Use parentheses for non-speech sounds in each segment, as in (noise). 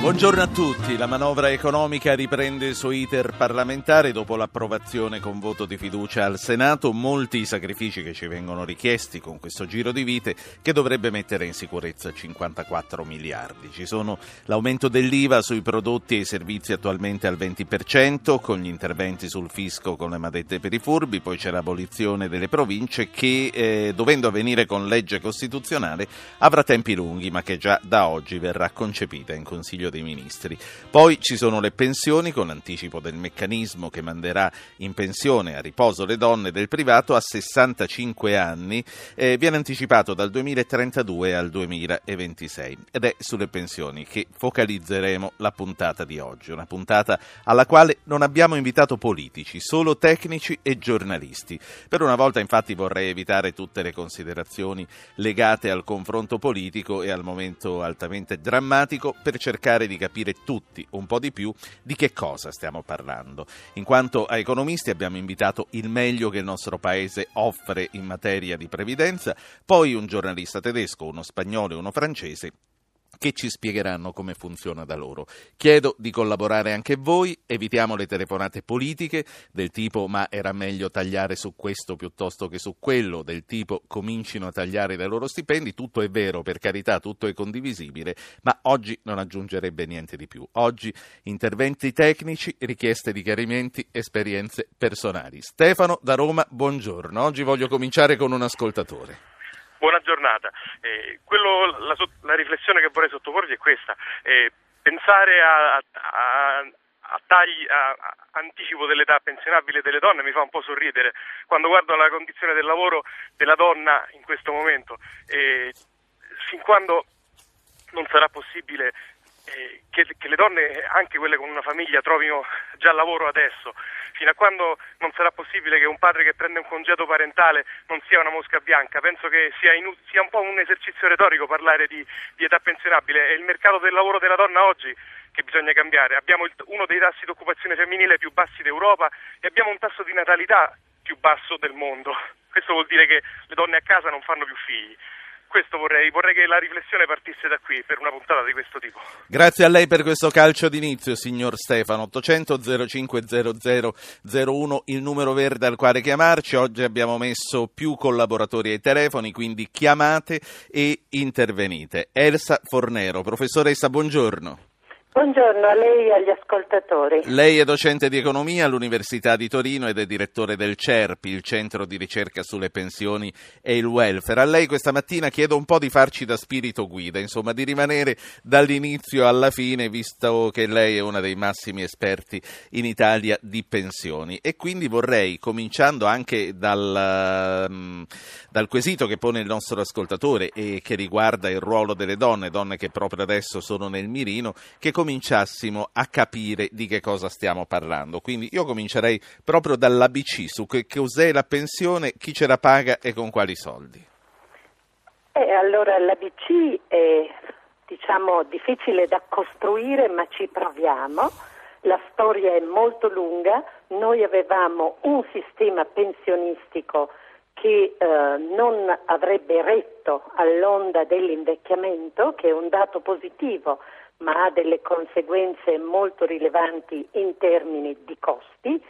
Buongiorno a tutti. La manovra economica riprende il suo iter parlamentare dopo l'approvazione con voto di fiducia al Senato. Molti i sacrifici che ci vengono richiesti con questo giro di vite che dovrebbe mettere in sicurezza 54 miliardi. Ci sono l'aumento dell'IVA sui prodotti e i servizi attualmente al 20%, con gli interventi sul fisco con le madette per i furbi, poi c'è l'abolizione delle province che, eh, dovendo avvenire con legge costituzionale, avrà tempi lunghi, ma che già da oggi verrà concepita in Consiglio dei Ministri. Poi ci sono le pensioni con l'anticipo del meccanismo che manderà in pensione a riposo le donne del privato a 65 anni, eh, viene anticipato dal 2032 al 2026 ed è sulle pensioni che focalizzeremo la puntata di oggi, una puntata alla quale non abbiamo invitato politici, solo tecnici e giornalisti. Per una volta infatti vorrei evitare tutte le considerazioni legate al confronto politico e al momento altamente drammatico per cercare cercare di capire tutti un po' di più di che cosa stiamo parlando. In quanto a economisti abbiamo invitato il meglio che il nostro paese offre in materia di previdenza, poi un giornalista tedesco, uno spagnolo e uno francese che ci spiegheranno come funziona da loro. Chiedo di collaborare anche voi, evitiamo le telefonate politiche del tipo ma era meglio tagliare su questo piuttosto che su quello, del tipo comincino a tagliare dai loro stipendi, tutto è vero, per carità, tutto è condivisibile, ma oggi non aggiungerebbe niente di più. Oggi interventi tecnici, richieste di chiarimenti, esperienze personali. Stefano da Roma, buongiorno. Oggi voglio cominciare con un ascoltatore. Buona giornata. Eh, quello, la, la, riflessione che vorrei sottoporvi è questa. Eh, pensare a, a, a tagli, a, a, anticipo dell'età pensionabile delle donne mi fa un po' sorridere quando guardo la condizione del lavoro della donna in questo momento. Eh, fin quando non sarà possibile eh, che, che, le donne, anche quelle con una famiglia, trovino già lavoro adesso, fino a quando non sarà possibile che un padre che prende un congedo parentale non sia una mosca bianca. Penso che sia, in, sia un po' un esercizio retorico parlare di, di, età pensionabile. È il mercato del lavoro della donna oggi che bisogna cambiare. Abbiamo il, uno dei tassi di occupazione femminile più bassi d'Europa e abbiamo un tasso di natalità più basso del mondo. Questo vuol dire che le donne a casa non fanno più figli questo vorrei, vorrei che la riflessione partisse da qui per una puntata di questo tipo. Grazie a lei per questo calcio d'inizio, signor Stefano. 800 05 0001 il numero verde al quale chiamarci. Oggi abbiamo messo più collaboratori ai telefoni, quindi chiamate e intervenite. Elsa Fornero, professoressa, buongiorno. Buongiorno a lei e agli ascoltatori. Lei è docente di economia all'Università di Torino ed è direttore del CERPI, il centro di ricerca sulle pensioni e il welfare. A lei questa mattina chiedo un po' di farci da spirito guida, insomma di rimanere dall'inizio alla fine, visto che lei è uno dei massimi esperti in Italia di pensioni. E quindi vorrei, cominciando anche dal, mm, dal quesito che pone il nostro ascoltatore e che riguarda il ruolo delle donne, donne che proprio adesso sono nel mirino, che cominciassimo a capire di che cosa stiamo parlando. Quindi io comincerei proprio dall'ABC, su che cos'è la pensione, chi ce la paga e con quali soldi. Eh, allora l'ABC è diciamo difficile da costruire, ma ci proviamo. La storia è molto lunga. Noi avevamo un sistema pensionistico che eh, non avrebbe retto all'onda dell'invecchiamento, che è un dato positivo ma ha delle conseguenze molto rilevanti in termini di costi.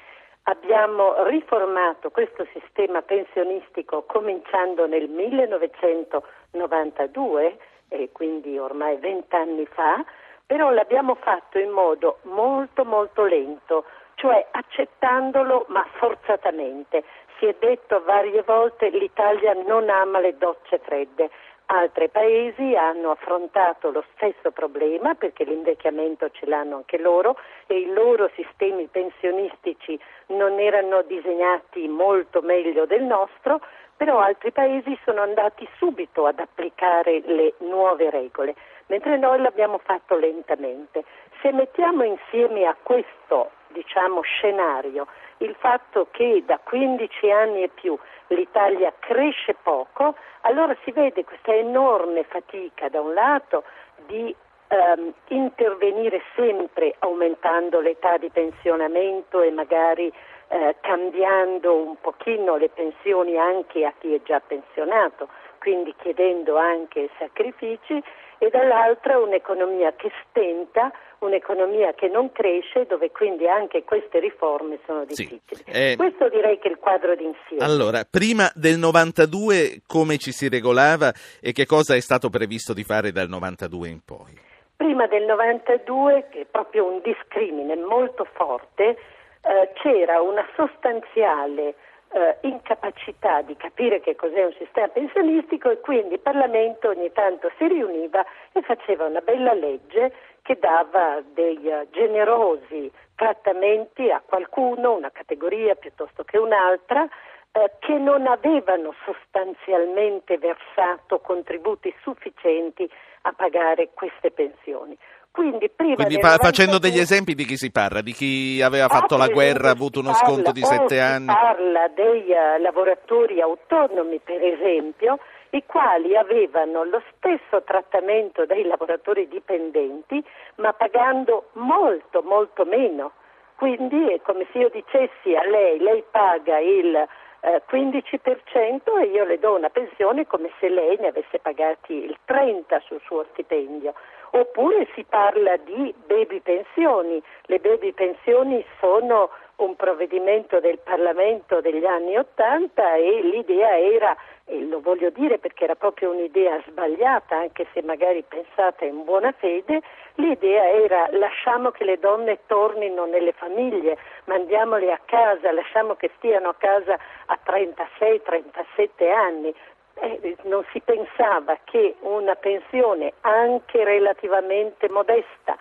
Abbiamo riformato questo sistema pensionistico cominciando nel 1992, e quindi ormai vent'anni fa, però l'abbiamo fatto in modo molto molto lento, cioè accettandolo ma forzatamente. Si è detto varie volte l'Italia non ama le docce fredde Altri paesi hanno affrontato lo stesso problema perché l'invecchiamento ce l'hanno anche loro e i loro sistemi pensionistici non erano disegnati molto meglio del nostro, però altri paesi sono andati subito ad applicare le nuove regole, mentre noi l'abbiamo fatto lentamente. Se mettiamo insieme a questo diciamo, scenario il fatto che da 15 anni e più l'Italia cresce poco, allora si vede questa enorme fatica da un lato di ehm, intervenire sempre aumentando l'età di pensionamento e magari eh, cambiando un pochino le pensioni anche a chi è già pensionato, quindi chiedendo anche sacrifici, e dall'altra un'economia che stenta, un'economia che non cresce, dove quindi anche queste riforme sono difficili. Sì, eh, Questo direi che è il quadro d'insieme. Allora, prima del 92 come ci si regolava e che cosa è stato previsto di fare dal 92 in poi? Prima del 92, che è proprio un discrimine molto forte, eh, c'era una sostanziale eh, incapacità di capire che cos'è un sistema pensionistico e quindi il Parlamento ogni tanto si riuniva e faceva una bella legge che dava dei uh, generosi trattamenti a qualcuno, una categoria piuttosto che un'altra, eh, che non avevano sostanzialmente versato contributi sufficienti a pagare queste pensioni. Quindi, Quindi fa, facendo degli esempi di chi si parla, di chi aveva fatto la guerra, ha avuto uno sconto di sette anni. Si parla dei uh, lavoratori autonomi, per esempio, i quali avevano lo stesso trattamento dei lavoratori dipendenti, ma pagando molto, molto meno. Quindi è come se io dicessi a lei, lei paga il eh, 15% e io le do una pensione come se lei ne avesse pagati il 30% sul suo stipendio oppure si parla di baby pensioni. Le baby pensioni sono un provvedimento del Parlamento degli anni Ottanta e l'idea era, e lo voglio dire perché era proprio un'idea sbagliata, anche se magari pensata in buona fede, l'idea era lasciamo che le donne tornino nelle famiglie, mandiamole a casa, lasciamo che stiano a casa a 36-37 anni, eh, non si pensava che una pensione anche relativamente modesta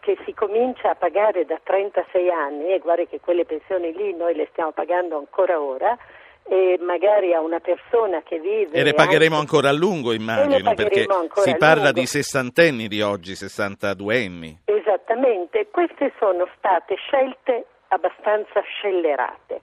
che si comincia a pagare da 36 anni, e guardi che quelle pensioni lì noi le stiamo pagando ancora ora, e magari a una persona che vive... E le pagheremo anche... ancora a lungo, immagino, perché si parla di sessantenni di oggi, 62 anni. Esattamente, queste sono state scelte abbastanza scellerate.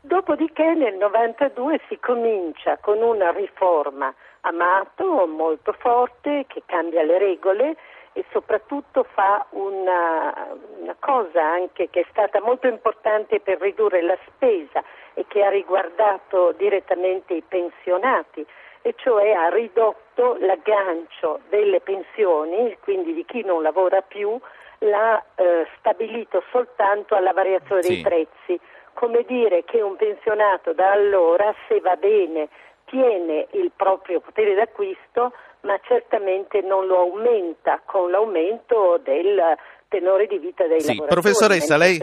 Dopodiché nel 92 si comincia con una riforma amato, molto forte, che cambia le regole e soprattutto fa una, una, cosa anche che è stata molto importante per ridurre la spesa e che ha riguardato direttamente i pensionati, e cioè ha ridotto l'aggancio delle pensioni, quindi di chi non lavora più, l'ha eh, stabilito soltanto alla variazione sì. dei prezzi come dire che un pensionato da allora, se va bene, tiene il proprio potere d'acquisto, ma certamente non lo aumenta con l'aumento del tenore di vita dei sì, lavoratori. Professoressa, lei,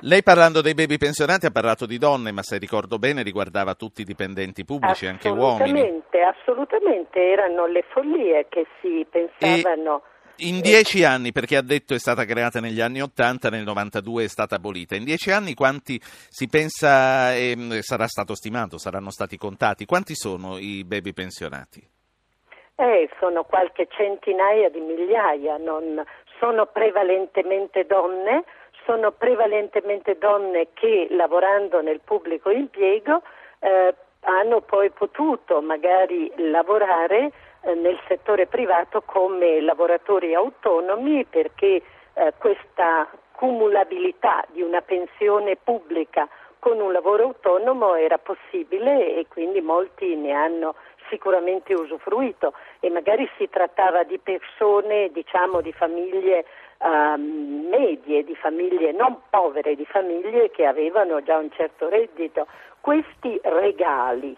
lei, parlando dei baby pensionati ha parlato di donne, ma se ricordo bene riguardava tutti i dipendenti pubblici, anche uomini. Assolutamente, assolutamente, erano le follie che si pensavano... E in dieci anni, perché ha detto è stata creata negli anni 80, nel 92 è stata abolita, in dieci anni quanti si pensa eh, sarà stato stimato, saranno stati contati, quanti sono i baby pensionati? Eh, sono qualche centinaia di migliaia, non, sono prevalentemente donne, sono prevalentemente donne che lavorando nel pubblico impiego eh, hanno poi potuto magari lavorare eh, nel settore privato come lavoratori autonomi perché eh, questa cumulabilità di una pensione pubblica con un lavoro autonomo era possibile e quindi molti ne hanno sicuramente usufruito e magari si trattava di persone, diciamo, di famiglie uh, medie, di famiglie non povere, di famiglie che avevano già un certo reddito. Questi regali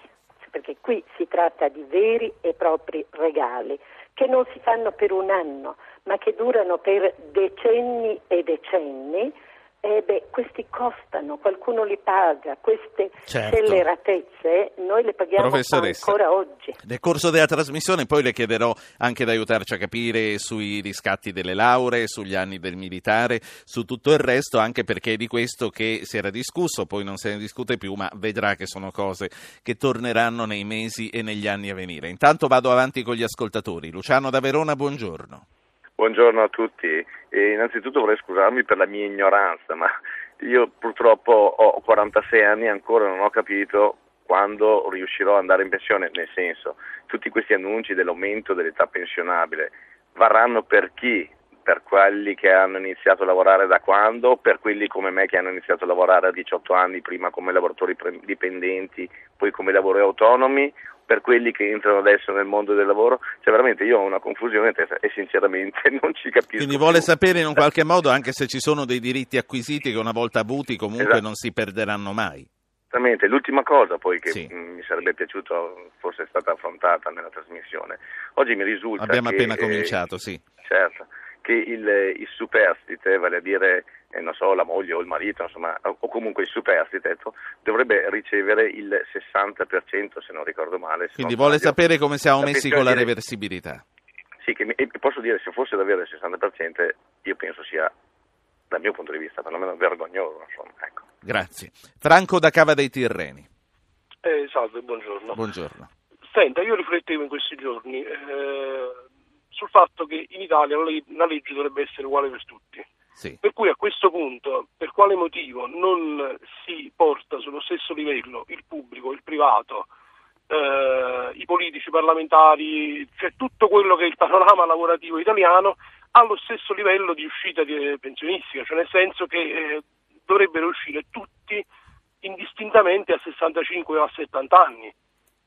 perché qui si tratta di veri e propri regali che non si fanno per un anno, ma che durano per decenni e decenni eh beh, questi costano, qualcuno li paga, queste certo. scelleratezze noi le paghiamo ancora oggi. Nel corso della trasmissione poi le chiederò anche di aiutarci a capire sui riscatti delle lauree, sugli anni del militare, su tutto il resto, anche perché è di questo che si era discusso, poi non se ne discute più, ma vedrà che sono cose che torneranno nei mesi e negli anni a venire. Intanto vado avanti con gli ascoltatori. Luciano da Verona, buongiorno. Buongiorno a tutti. E innanzitutto vorrei scusarmi per la mia ignoranza, ma io purtroppo ho 46 anni e ancora non ho capito quando riuscirò ad andare in pensione, nel senso, tutti questi annunci dell'aumento dell'età pensionabile varranno per chi? per quelli che hanno iniziato a lavorare da quando, per quelli come me che hanno iniziato a lavorare a 18 anni, prima come lavoratori dipendenti, poi come lavoratori autonomi, per quelli che entrano adesso nel mondo del lavoro, cioè veramente io ho una confusione e sinceramente (laughs) non ci capisco. Quindi vuole più. sapere in un qualche modo anche se ci sono dei diritti acquisiti che una volta avuti comunque Esatto. non si perderanno mai. Esattamente, l'ultima cosa poi che Sì. mh, mi sarebbe piaciuto fosse stata affrontata nella trasmissione. Oggi mi risulta Abbiamo che, appena eh, cominciato, sì. Certo, che il, il superstite, vale a dire, eh, non so, la moglie o il marito, insomma, o o comunque il superstite, ecco, dovrebbe ricevere il 60%, se non ricordo male. se Quindi vuole sbaglio. sapere come siamo messi con la reversibilità. Sì, che mi- posso dire, se fosse davvero il 60%, io penso sia, dal mio punto di vista, perlomeno vergognoso, insomma, ecco. Grazie. Franco da Cava dei Tirreni. Eh, salve, buongiorno. Buongiorno. Senta, io riflettevo in questi giorni eh, sul fatto che in Italia la legge dovrebbe essere uguale per tutti. Sì. Per cui a questo punto, per quale motivo non si porta sullo stesso livello il pubblico, il privato, eh, i politici, i parlamentari, cioè tutto quello che è il panorama lavorativo italiano allo stesso livello di uscita di- pensionistica, cioè nel senso che eh, dovrebbero uscire tutti indistintamente a 65 o a 70 anni.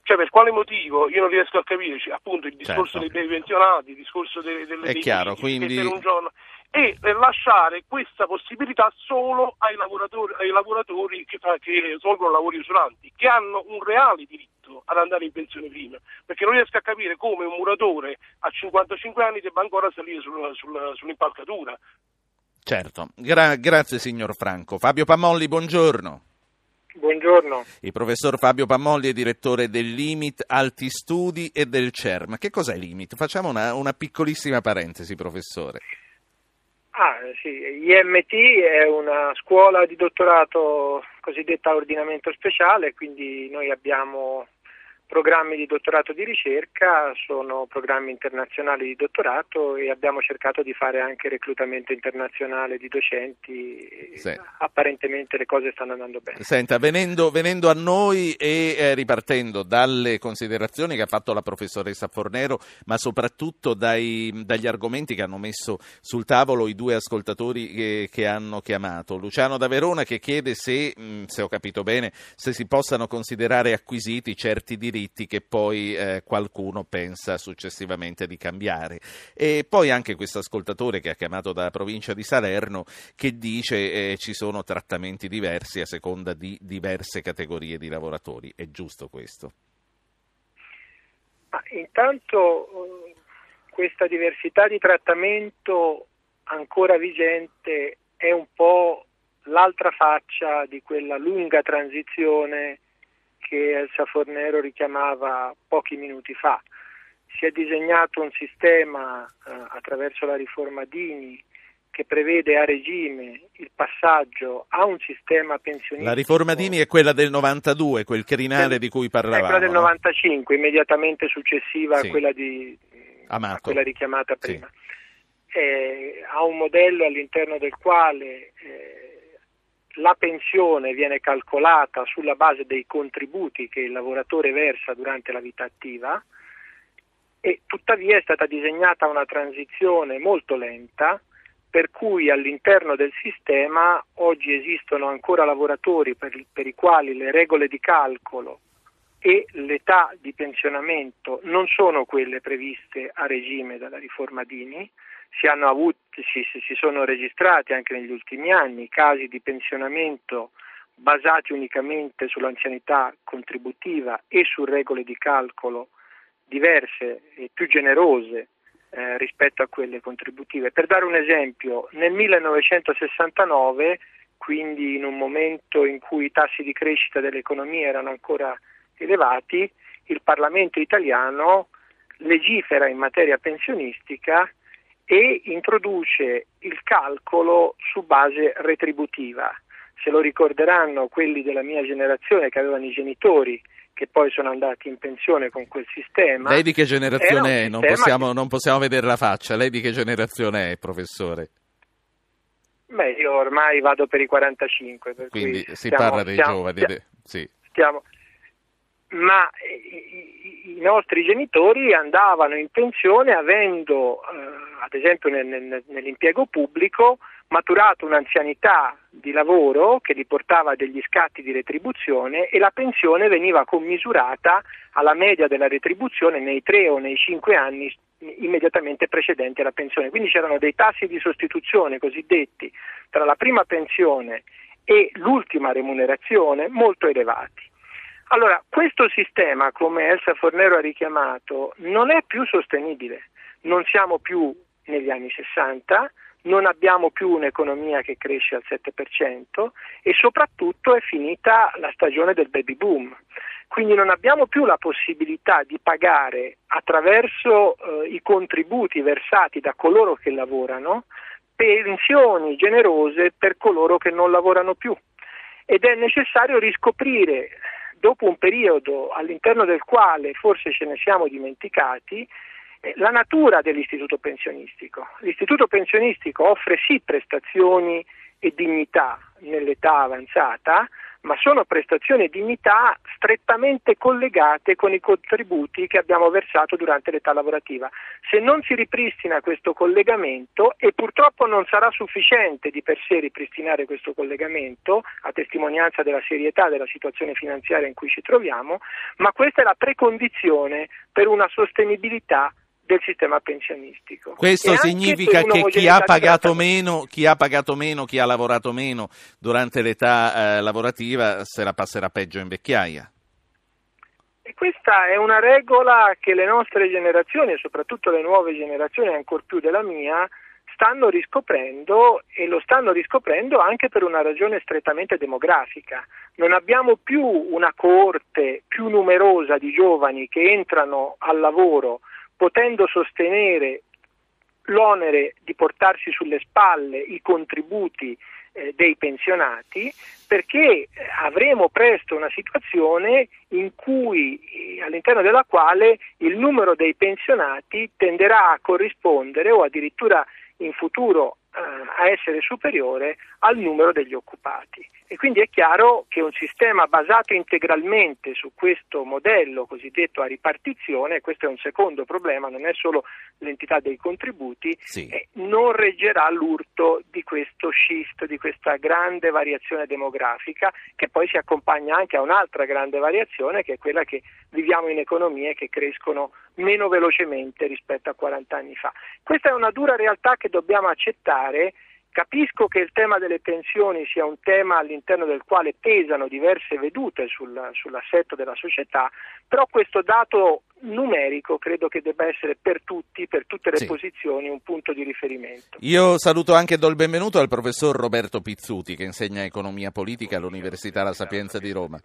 Cioè per quale motivo io non riesco a capire, cioè, appunto il discorso Certo. dei pensionati, il discorso delle, delle È dei chiaro, quindi- per un giorno e lasciare questa possibilità solo ai lavoratori, ai lavoratori che, fa- che svolgono lavori usuranti, che hanno un reale diritto ad andare in pensione prima, perché non riesco a capire come un muratore a 55 anni debba ancora salire sul- sul- sull'impalcatura. Certo. Gra- grazie signor Franco. Fabio Pamolli, buongiorno. Buongiorno. Il professor Fabio Pamolli è direttore del Limit Alti Studi e del CERM. Che cos'è Limit? Facciamo una, una piccolissima parentesi, professore. Ah, sì, IMT è una scuola di dottorato cosiddetta ordinamento speciale, quindi noi abbiamo programmi di dottorato di ricerca, sono programmi internazionali di dottorato e abbiamo cercato di fare anche reclutamento internazionale di docenti. Sì. Apparentemente le cose stanno andando bene. Senta, venendo, venendo a noi e eh, ripartendo dalle considerazioni che ha fatto la professoressa Fornero, ma soprattutto dai- dagli argomenti che hanno messo sul tavolo i due ascoltatori che, che hanno chiamato. Luciano da Verona che chiede se, mh, se ho capito bene, se si possano considerare acquisiti certi diritti che poi eh, qualcuno pensa successivamente di cambiare. E poi anche questo ascoltatore che ha chiamato dalla provincia di Salerno che dice eh, ci sono trattamenti diversi a seconda di diverse categorie di lavoratori. È giusto questo? Ma intanto eh, questa diversità di trattamento ancora vigente è un po' l'altra faccia di quella lunga transizione che Elsa Fornero richiamava pochi minuti fa. Si è disegnato un sistema eh, attraverso la riforma Dini che prevede a regime il passaggio a un sistema pensionistico. La riforma Dini è quella del 92, quel crinale di cui È parlavamo. quella del no? 95, immediatamente successiva Sì. a quella di a quella richiamata Sì. prima. Eh, ha un modello all'interno del quale eh, la pensione viene calcolata sulla base dei contributi che il lavoratore versa durante la vita attiva e tuttavia è stata disegnata una transizione molto lenta per cui all'interno del sistema oggi esistono ancora lavoratori per, per i quali le regole di calcolo e l'età di pensionamento non sono quelle previste a regime dalla riforma Dini, si, si, si- si sono registrati anche negli ultimi anni casi di pensionamento basati unicamente sull'anzianità contributiva e su regole di calcolo diverse e più generose eh, rispetto a quelle contributive. Per dare un esempio, nel 1969, quindi in un momento in cui i tassi di crescita dell'economia erano ancora elevati, il Parlamento italiano legifera in materia pensionistica e introduce il calcolo su base retributiva. Se lo ricorderanno quelli della mia generazione che avevano i genitori che poi sono andati in pensione con quel sistema. Lei di che generazione è? Non possiamo, non possiamo vedere la faccia. Lei di che generazione è, professore? che- Beh, io ormai vado per i 45, per Quindi cui si stiamo- parla dei stiamo- giovani. stia- de- Sì. stiamo- ma i, nostri genitori andavano in pensione avendo eh, ad esempio nel, nel, nell'impiego pubblico, maturato un'anzianità di lavoro che li portava degli scatti di retribuzione e la pensione veniva commisurata alla media della retribuzione nei tre o nei cinque anni immediatamente precedenti alla pensione. Quindi c'erano dei tassi di sostituzione cosiddetti tra la prima pensione e l'ultima remunerazione molto elevati. Allora, questo sistema, come Elsa Fornero ha richiamato, non è più sostenibile. Non siamo più negli anni 60, non abbiamo più un'economia che cresce al 7% e soprattutto è finita la stagione del baby boom. Quindi non abbiamo più la possibilità di pagare attraverso eh, i contributi versati da coloro che lavorano pensioni generose per coloro che non lavorano più. Ed è necessario riscoprire dopo un periodo all'interno del quale forse ce ne siamo dimenticati, eh, la natura dell'istituto pensionistico. L'istituto pensionistico offre sì prestazioni e dignità nell'età avanzata, ma sono prestazioni e dignità strettamente collegate con i contributi che abbiamo versato durante l'età lavorativa. Se non si ripristina questo collegamento, e purtroppo non sarà sufficiente di per sé ripristinare questo collegamento, a testimonianza della serietà della situazione finanziaria in cui ci troviamo, ma questa è la precondizione per una sostenibilità del sistema pensionistico. Questo significa che chi ha, meno, chi ha, pagato meno, chi ha lavorato meno durante l'età eh, lavorativa se la passerà peggio in vecchiaia. E questa è una regola che le nostre generazioni, e soprattutto le nuove generazioni, ancor più della mia, stanno riscoprendo e lo stanno riscoprendo anche per una ragione strettamente demografica. Non abbiamo più una coorte più numerosa di giovani che entrano al lavoro potendo sostenere l'onere di portarsi sulle spalle i contributi eh, dei pensionati perché eh, avremo presto una situazione in cui, eh, all'interno della quale il numero dei pensionati tenderà a corrispondere o addirittura in futuro eh, a essere superiore al numero degli occupati. E quindi è chiaro che un sistema basato integralmente su questo modello cosiddetto a ripartizione, questo è un secondo problema, non è solo l'entità dei contributi, sì. eh, non reggerà l'urto di questo shift, di questa grande variazione demografica che poi si accompagna anche a un'altra grande variazione che è quella che viviamo in economie che crescono meno velocemente rispetto a 40 anni fa. Questa è una dura realtà che dobbiamo accettare Capisco che il tema delle pensioni sia un tema all'interno del quale pesano diverse vedute sul, sull'assetto della società, però questo dato numerico credo che debba essere per tutti, per tutte le sì. posizioni, un punto di riferimento. Io saluto anche e do il benvenuto al professor Roberto Pizzuti che insegna economia politica all'Università La Sapienza di Roma.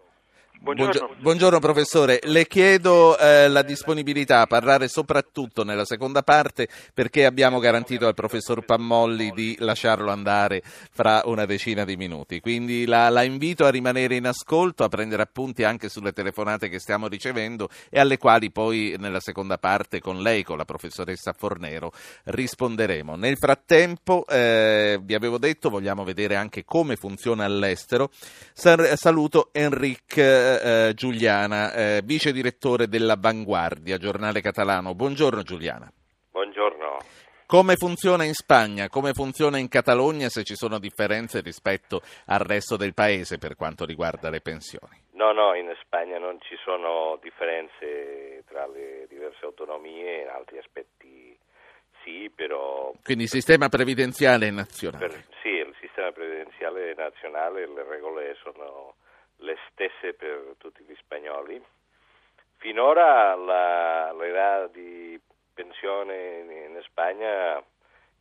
Buongiorno. Buongiorno. professore, le chiedo eh, la disponibilità a parlare soprattutto nella seconda parte perché abbiamo garantito al professor Pammolli di lasciarlo andare fra una decina di minuti, quindi la, la, invito a rimanere in ascolto, a prendere appunti anche sulle telefonate che stiamo ricevendo e alle quali poi nella seconda parte con lei, con la professoressa Fornero, risponderemo. Nel frattempo, eh, vi avevo detto, vogliamo vedere anche come funziona all'estero. Saluto Enrique eh, Giuliana, eh, vice direttore della Vanguardia, giornale catalano. Buongiorno Giuliana. Buongiorno. Come funziona in Spagna, come funziona in Catalogna, se ci sono differenze rispetto al resto del paese per quanto riguarda le pensioni? No, no, in Spagna non ci sono differenze tra le diverse autonomie, in altri aspetti sì, però... Quindi il sistema previdenziale nazionale? Per, sì, il sistema previdenziale nazionale, le regole sono le stesse per tutti gli spagnoli. Finora la, l'età di pensione in, in Spagna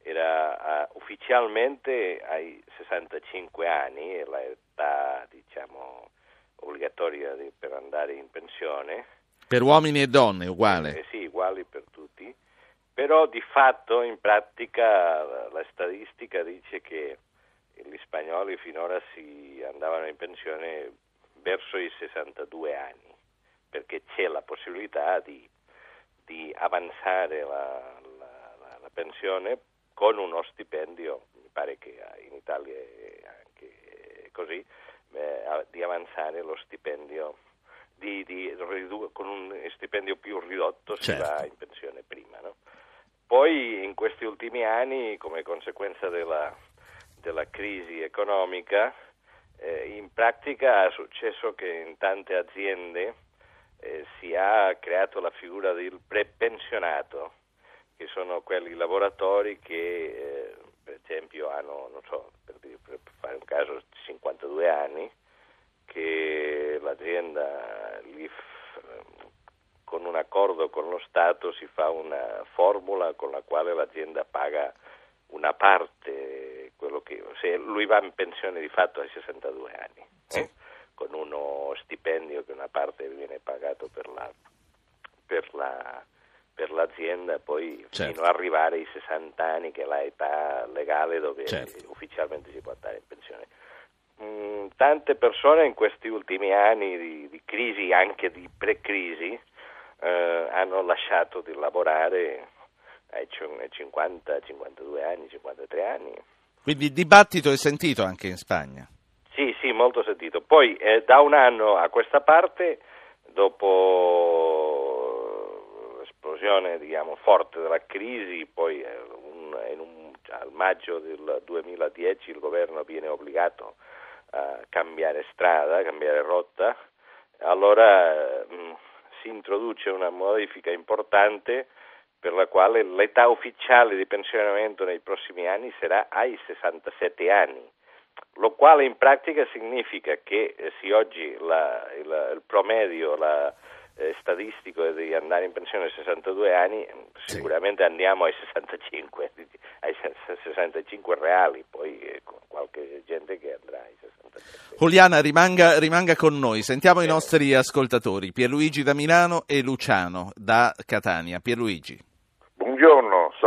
era uh, ufficialmente ai 65 anni, è l'età diciamo, obbligatoria di, per andare in pensione. Per uomini e donne uguale? Eh, sì, uguali per tutti, però di fatto in pratica la, la statistica dice che gli spagnoli finora si andavano in pensione verso i 62 anni, perché c'è la possibilità di, di avanzare la, la, la, pensione con uno stipendio, mi pare che in Italia è anche così, eh, di avanzare lo stipendio di, di, con un stipendio più ridotto certo. si va in pensione prima. No? poi in questi ultimi anni, come conseguenza della, della crisi economica, eh, in pratica è successo che in tante aziende eh, si è creato la figura del prepensionato, che sono quelli lavoratori che eh, per esempio hanno, non so, per, per, fare un caso, 52 anni, che l'azienda li con un accordo con lo Stato si fa una formula con la quale l'azienda paga una parte, che, se lui va in pensione di fatto ai 62 anni, sì. eh? con uno stipendio che una parte viene pagato per, la, per, la, per l'azienda, poi certo. fino ad arrivare ai 60 anni che è l'età legale dove certo. ufficialmente si può andare in pensione. Mm, tante persone in questi ultimi anni di, di crisi, anche di pre-crisi, eh, hanno lasciato di lavorare ai 50, 52 anni, 53 anni. Quindi il dibattito è sentito anche in Spagna? Sì, sì, molto sentito. Poi eh, da un anno a questa parte, dopo l'esplosione diciamo, forte della crisi, poi eh, un, un, al maggio del 2010 il governo viene obbligato a cambiare strada, a cambiare rotta, allora mh, mm, si introduce una modifica importante per la quale l'età ufficiale di pensionamento nei prossimi anni sarà ai 67 anni, lo quale in pratica significa che eh, se oggi la, il, il, promedio la, eh, statistico è di andare in pensione a 62 anni, sì. sicuramente andiamo ai 65, (laughs) ai 65 reali, poi eh, qualche gente che andrà ai 67. Juliana, rimanga, rimanga con noi, sentiamo i nostri ascoltatori, Pierluigi da Milano e Luciano da Catania. Pierluigi.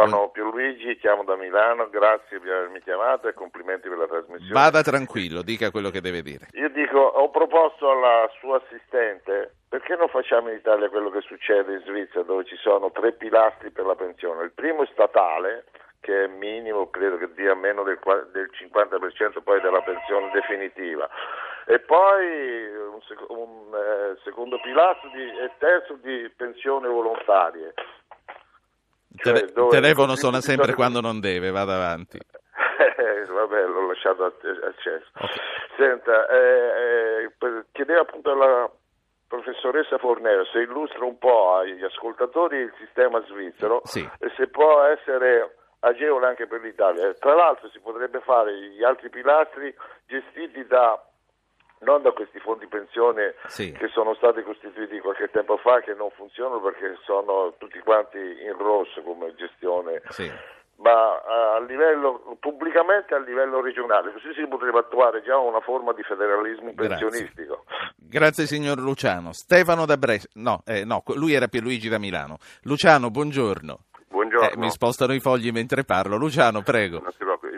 Sono Pierluigi, chiamo da Milano, grazie per avermi chiamato e complimenti per la trasmissione. Vada tranquillo, dica quello che deve dire. Io dico, ho proposto alla sua assistente, perché non facciamo in Italia quello che succede in Svizzera, dove ci sono tre pilastri per la pensione. Il primo è statale, che è minimo, credo che dia meno del, del 50% poi della pensione definitiva. E poi un, sec- un eh, secondo pilastro di, e terzo di pensione volontarie cioè, il telefono suona sempre quando non deve, vada avanti. (laughs) Eh, vabbè, l'ho lasciato acceso. Okay. Senta, eh, eh, chiedevo appunto alla professoressa Fornero se illustra un po' agli ascoltatori il sistema svizzero sì. e se può essere agevole anche per l'Italia. Tra l'altro si potrebbe fare gli altri pilastri gestiti da non da questi fondi pensione sì. che sono stati costituiti qualche tempo fa che non funzionano perché sono tutti quanti in rosso come gestione sì. ma a livello, pubblicamente a livello regionale così si potrebbe attuare già una forma di federalismo pensionistico grazie signor Luciano Stefano da Brescia no, eh, no, lui era Pierluigi da Milano Luciano buongiorno Buongiorno. Eh, mi spostano i fogli mentre parlo. Luciano, prego.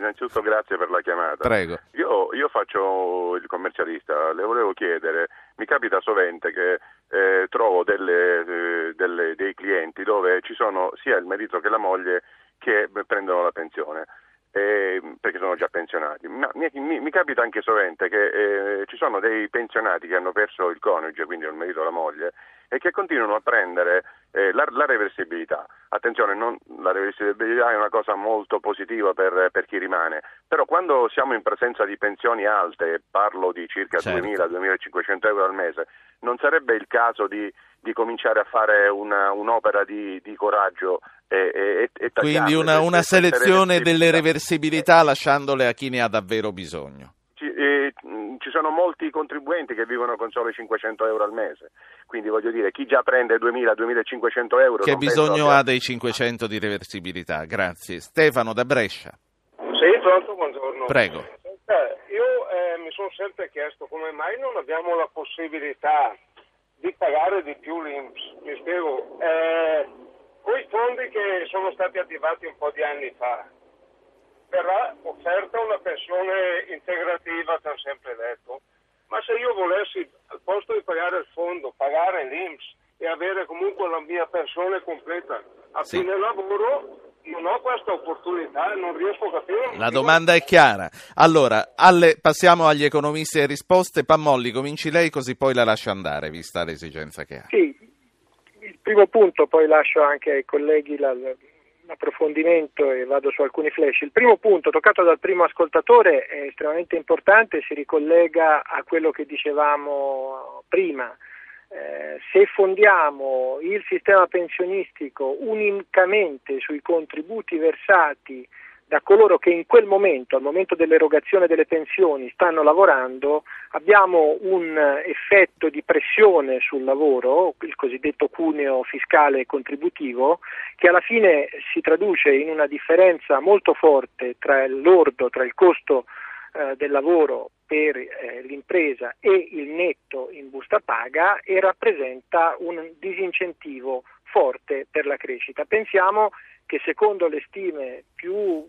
Innanzitutto grazie per la chiamata. Prego. Io, io faccio il commercialista, le volevo chiedere, mi capita sovente che eh, trovo delle, eh, delle, dei clienti dove ci sono sia il marito che la moglie che prendono la pensione. Eh, perché sono già pensionati. Ma mi, mi, mi capita anche sovente che eh, ci sono dei pensionati che hanno perso il coniuge, quindi il marito o la moglie, e che continuano a prendere eh, la, la, reversibilità. Attenzione, non, la reversibilità è una cosa molto positiva per, per, chi rimane, però quando siamo in presenza di pensioni alte, parlo di circa certo. 2.000-2.500 euro al mese, non sarebbe il caso di, di cominciare a fare una, un'opera di, di coraggio e, e, e Quindi una, una selezione delle reversibilità lasciandole a chi ne ha davvero bisogno ci sono molti contribuenti che vivono con solo 500 euro al mese, quindi voglio dire, chi già prende 2.000-2.500 euro... Che bisogno ha dei 500 di reversibilità? Grazie. Stefano da Brescia. Sì, pronto, buongiorno. Prego. io eh, mi sono sempre chiesto come mai non abbiamo la possibilità di pagare di più l'Inps. Mi spiego, eh, quei fondi che sono stati attivati un po' di anni fa, verrà offerta una pensione integrativa, ti hanno sempre detto, ma se io volessi al posto di pagare il fondo, pagare l'Inps e avere comunque la mia pensione completa a sì. fine lavoro, non ho questa opportunità e non riesco a capire. La domanda è chiara. Allora, alle, passiamo agli economisti e risposte. Pammolli, cominci lei così poi la lascio andare, vista l'esigenza che ha. Sì, il primo punto, poi lascio anche ai colleghi la, approfondimento e vado su alcuni flash. Il primo punto toccato dal primo ascoltatore è estremamente importante si ricollega a quello che dicevamo prima. Eh, se fondiamo il sistema pensionistico unicamente sui contributi versati da coloro che in quel momento, al momento dell'erogazione delle pensioni, stanno lavorando, abbiamo un effetto di pressione sul lavoro, il cosiddetto cuneo fiscale e contributivo, che alla fine si traduce in una differenza molto forte tra l'ordo, tra il costo eh, del lavoro per eh, l'impresa e il netto in busta paga e rappresenta un disincentivo forte per la crescita. Pensiamo che secondo le stime più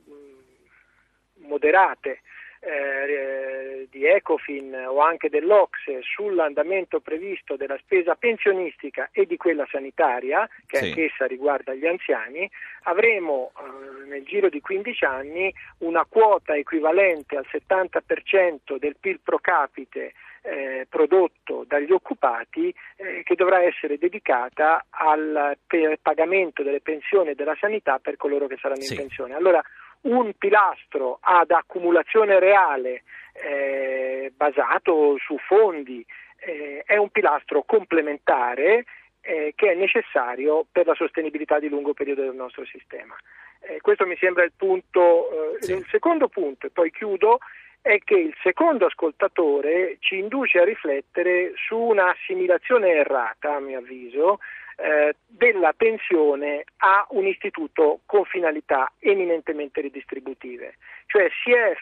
moderate eh, di Ecofin o anche dell'Ocse sull'andamento previsto della spesa pensionistica e di quella sanitaria, che sì. anch'essa riguarda gli anziani, avremo eh, nel giro di 15 anni una quota equivalente al 70% del PIL pro capite eh, prodotto dagli occupati eh, che dovrà essere dedicata al pagamento delle pensioni e della sanità per coloro che saranno sì. in pensione. Allora, un pilastro ad accumulazione reale eh, basato su fondi eh, è un pilastro complementare eh, che è necessario per la sostenibilità di lungo periodo del nostro sistema. Eh, questo mi sembra il punto. Sì. Il secondo punto, e poi chiudo, è che il secondo ascoltatore ci induce a riflettere su un'assimilazione errata, a mio avviso, eh, della pensione a un istituto con finalità eminentemente ridistributive. Cioè si è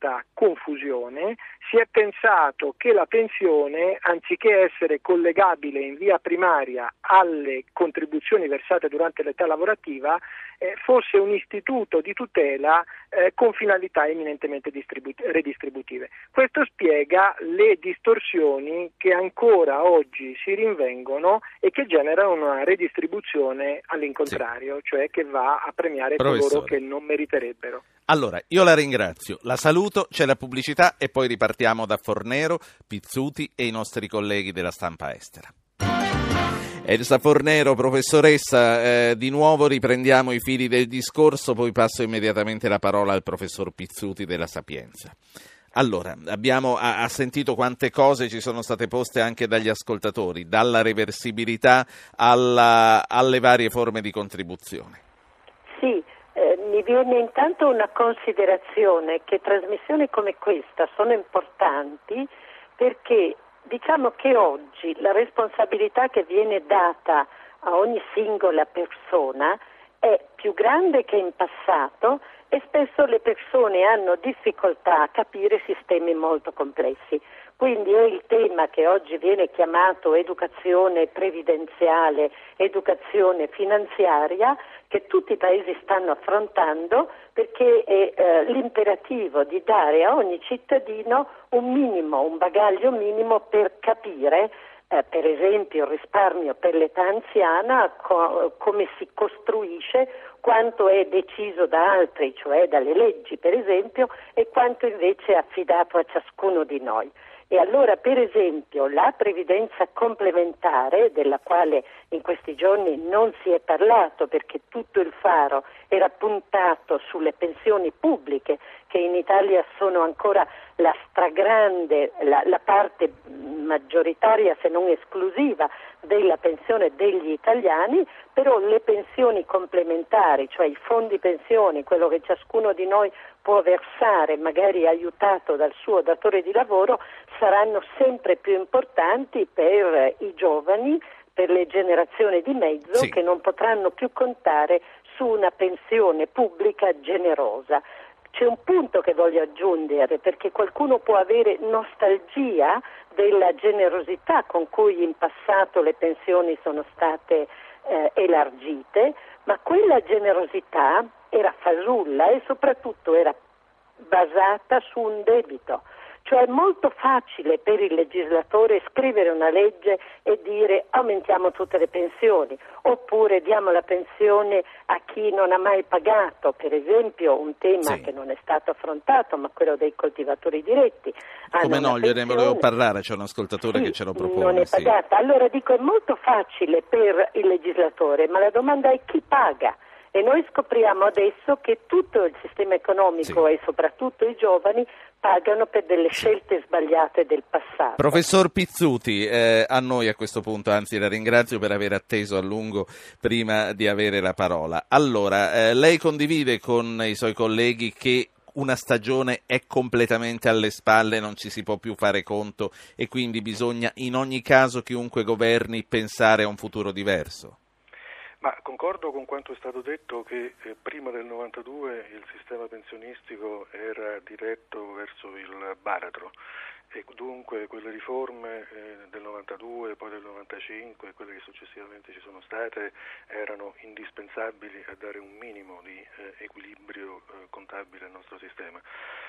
fatta confusione, si è pensato che la pensione, anziché essere collegabile in via primaria alle contribuzioni versate durante l'età lavorativa, eh, fosse un istituto di tutela eh, con finalità eminentemente distribu- redistributive. Questo spiega le distorsioni che ancora oggi si rinvengono e che generano una redistribuzione all'incontrario, sì. cioè che va a premiare Professore. coloro che non meriterebbero. Allora, io la ringrazio, la saluto, c'è la pubblicità e poi ripartiamo da Fornero, Pizzuti e i nostri colleghi della stampa estera. Elsa Fornero, professoressa, eh, di nuovo riprendiamo i fili del discorso, poi passo immediatamente la parola al professor Pizzuti della Sapienza. Allora, abbiamo ha, ha sentito quante cose ci sono state poste anche dagli ascoltatori, dalla reversibilità alla, alle varie forme di contribuzione. Sì, eh, mi viene intanto una considerazione che trasmissioni come questa sono importanti perché Diciamo che oggi la responsabilità che viene data a ogni singola persona è più grande che in passato e spesso le persone hanno difficoltà a capire sistemi molto complessi. Quindi è il tema che oggi viene chiamato educazione previdenziale, educazione finanziaria, che tutti i paesi stanno affrontando perché è eh, l'imperativo di dare a ogni cittadino un minimo, un bagaglio minimo per capire eh, per esempio il risparmio per l'età anziana, co- come si costruisce, quanto è deciso da altri, cioè dalle leggi per esempio, e quanto invece è affidato a ciascuno di noi. E allora, per esempio, la previdenza complementare, della quale in questi giorni non si è parlato perché tutto il faro era puntato sulle pensioni pubbliche, che in Italia sono ancora la stragrande, la, la parte maggioritaria se non esclusiva della pensione degli italiani, però le pensioni complementari, cioè i fondi pensioni, quello che ciascuno di noi può versare, magari aiutato dal suo datore di lavoro, saranno sempre più importanti per i giovani, per le generazioni di mezzo sì. che non potranno più contare su una pensione pubblica generosa. C'è un punto che voglio aggiungere perché qualcuno può avere nostalgia della generosità con cui in passato le pensioni sono state eh, elargite, ma quella generosità era fasulla e soprattutto era basata su un debito. Cioè è molto facile per il legislatore scrivere una legge e dire aumentiamo tutte le pensioni, oppure diamo la pensione a chi non ha mai pagato, per esempio un tema sì. che non è stato affrontato, ma quello dei coltivatori diretti. Come no, gliene volevo parlare, c'è un ascoltatore sì, che ce lo propone. Non è pagata. Sì. Allora dico è molto facile per il legislatore, ma la domanda è chi paga? E noi scopriamo adesso che tutto il sistema economico sì. e soprattutto i giovani pagano per delle scelte sbagliate del passato. Professor Pizzuti, eh, a noi a questo punto, anzi la ringrazio per aver atteso a lungo prima di avere la parola. Allora, eh, lei condivide con i suoi colleghi che una stagione è completamente alle spalle, non ci si può più fare conto e quindi bisogna in ogni caso chiunque governi pensare a un futuro diverso? Ma concordo con quanto è stato detto che eh, prima del 92 il sistema pensionistico era diretto verso il baratro e dunque quelle riforme eh, del 92, poi del 95 e quelle che successivamente ci sono state erano indispensabili a dare un minimo di eh, equilibrio eh, contabile al nostro sistema.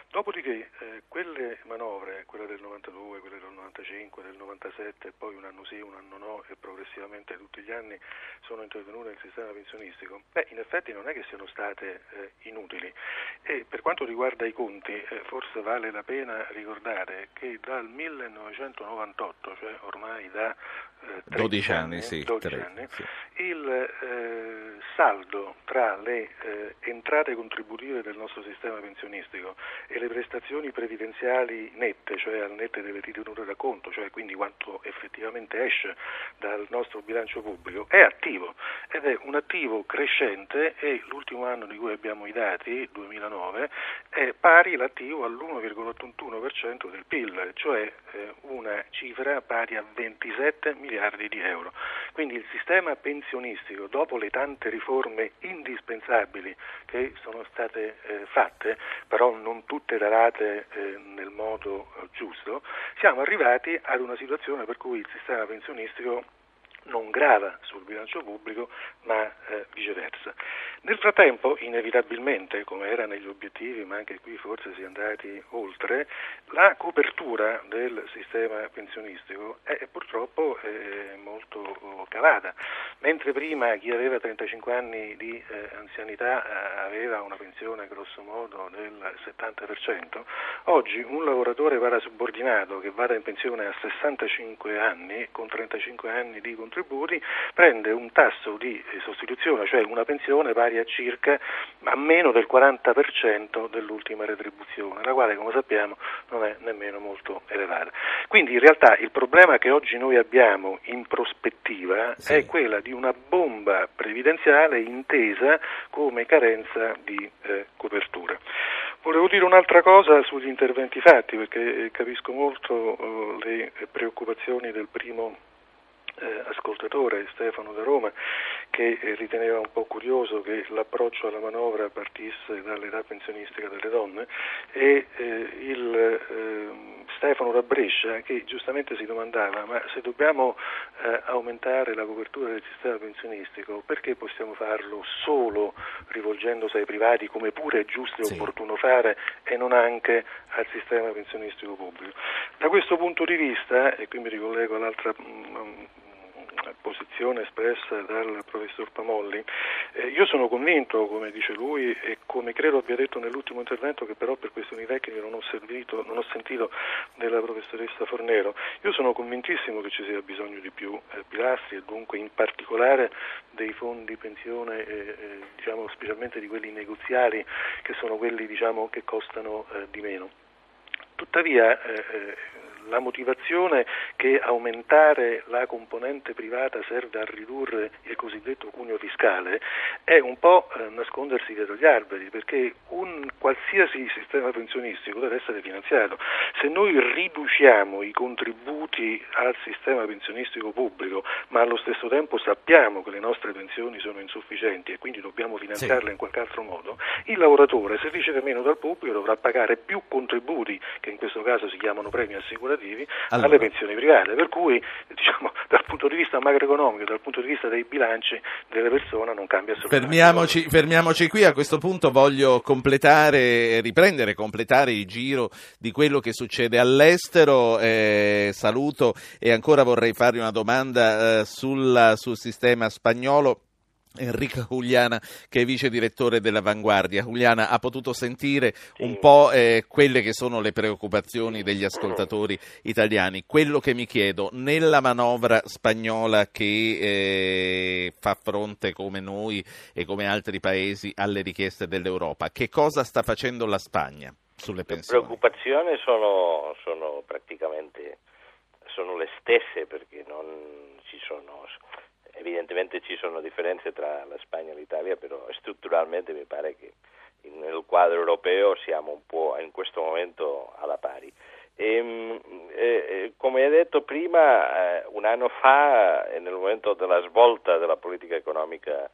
Dopodiché eh, quelle manovre, quella del 92, quelle del 95, del 97, poi un anno sì, un anno no e progressivamente tutti gli anni sono intervenute nel sistema pensionistico, beh, in effetti non è che siano state eh, inutili. E per quanto riguarda i conti eh, forse vale la pena ricordare che dal 1998, cioè ormai da 12 anni, anni, sì, 12 anni sì. il eh, saldo tra le eh, entrate contributive del nostro sistema pensionistico e le prestazioni previdenziali nette, cioè al nette delle ritenute da conto, cioè quindi quanto effettivamente esce dal nostro bilancio pubblico, è attivo ed è un attivo crescente e l'ultimo anno di cui abbiamo i dati, 2009, è pari l'attivo all'1,81% del PIL, cioè eh, una cifra pari a 27 miliardi di euro. Quindi il sistema pensionistico, dopo le tante riforme indispensabili che sono state eh, fatte, però non tutte darate eh, nel modo eh, giusto, siamo arrivati ad una situazione per cui il sistema pensionistico non grava sul bilancio pubblico, ma eh, viceversa. Nel frattempo, inevitabilmente, come era negli obiettivi, ma anche qui forse si è andati oltre, la copertura del sistema pensionistico è purtroppo eh, molto calata. Mentre prima chi aveva 35 anni di eh, anzianità eh, aveva una pensione grosso modo del 70%, oggi un lavoratore parasubordinato che vada in pensione a 65 anni con 35 anni di contributi prende un tasso di sostituzione, cioè una pensione pari a circa a meno del 40% dell'ultima retribuzione, la quale come sappiamo non è nemmeno molto elevata. Quindi in realtà il problema che oggi noi abbiamo in prospettiva sì. è quella di una bomba previdenziale intesa come carenza di eh, copertura. Volevo dire un'altra cosa sugli interventi fatti perché eh, capisco molto eh, le preoccupazioni del primo eh, ascoltatore Stefano da Roma che eh, riteneva un po' curioso che l'approccio alla manovra partisse dall'età pensionistica delle donne e eh, il ehm, Stefano da Brescia che giustamente si domandava ma se dobbiamo eh, aumentare la copertura del sistema pensionistico perché possiamo farlo solo rivolgendosi ai privati come pure è giusto e sì. opportuno fare e non anche al sistema pensionistico pubblico. Da questo punto di vista, e qui mi ricollego all'altra mm, posizione espressa dal professor Pamolli, eh, io sono convinto, come dice lui e come credo abbia detto nell'ultimo intervento, che però per questioni tecniche non ho, servito, non ho sentito della professoressa Fornero, io sono convintissimo che ci sia bisogno di più eh, pilastri e dunque in particolare dei fondi pensione, eh, eh diciamo, specialmente di quelli negoziali, che sono quelli diciamo, che costano eh, di meno. Tuttavia eh, la motivazione che aumentare la componente privata serve a ridurre il cosiddetto cuneo fiscale è un po' eh, nascondersi dietro gli alberi, perché un qualsiasi sistema pensionistico deve essere finanziato. Se noi riduciamo i contributi al sistema pensionistico pubblico, ma allo stesso tempo sappiamo che le nostre pensioni sono insufficienti e quindi dobbiamo finanziarle sì. in qualche altro modo, il lavoratore se riceve meno dal pubblico dovrà pagare più contributi, che in questo caso si chiamano premi assicurativi, assicurativi allora. alle pensioni private, per cui (laughs) diciamo, dal punto di vista macroeconomico, dal punto di vista dei bilanci delle persone non cambia assolutamente. Fermiamoci, fermiamoci qui, a questo punto voglio completare, riprendere, completare il giro di quello che succede all'estero, eh, saluto e ancora vorrei farvi una domanda eh, sulla, sul sistema spagnolo Enrico Giuliana che è vice direttore dell'Avanguardia. Giuliana ha potuto sentire sì. un po' eh, quelle che sono le preoccupazioni degli ascoltatori italiani. Quello che mi chiedo, nella manovra spagnola che eh, fa fronte come noi e come altri paesi alle richieste dell'Europa, che cosa sta facendo la Spagna sulle pensioni? Le preoccupazioni sono, sono praticamente sono le stesse perché non ci sono Evidentemente ci sono differenze tra la Spagna e l'Italia, però strutturalmente mi pare che nel quadro europeo siamo un po' in questo momento alla pari. E, ehm, eh, come hai detto prima, eh, un anno fa, nel momento della svolta della politica economica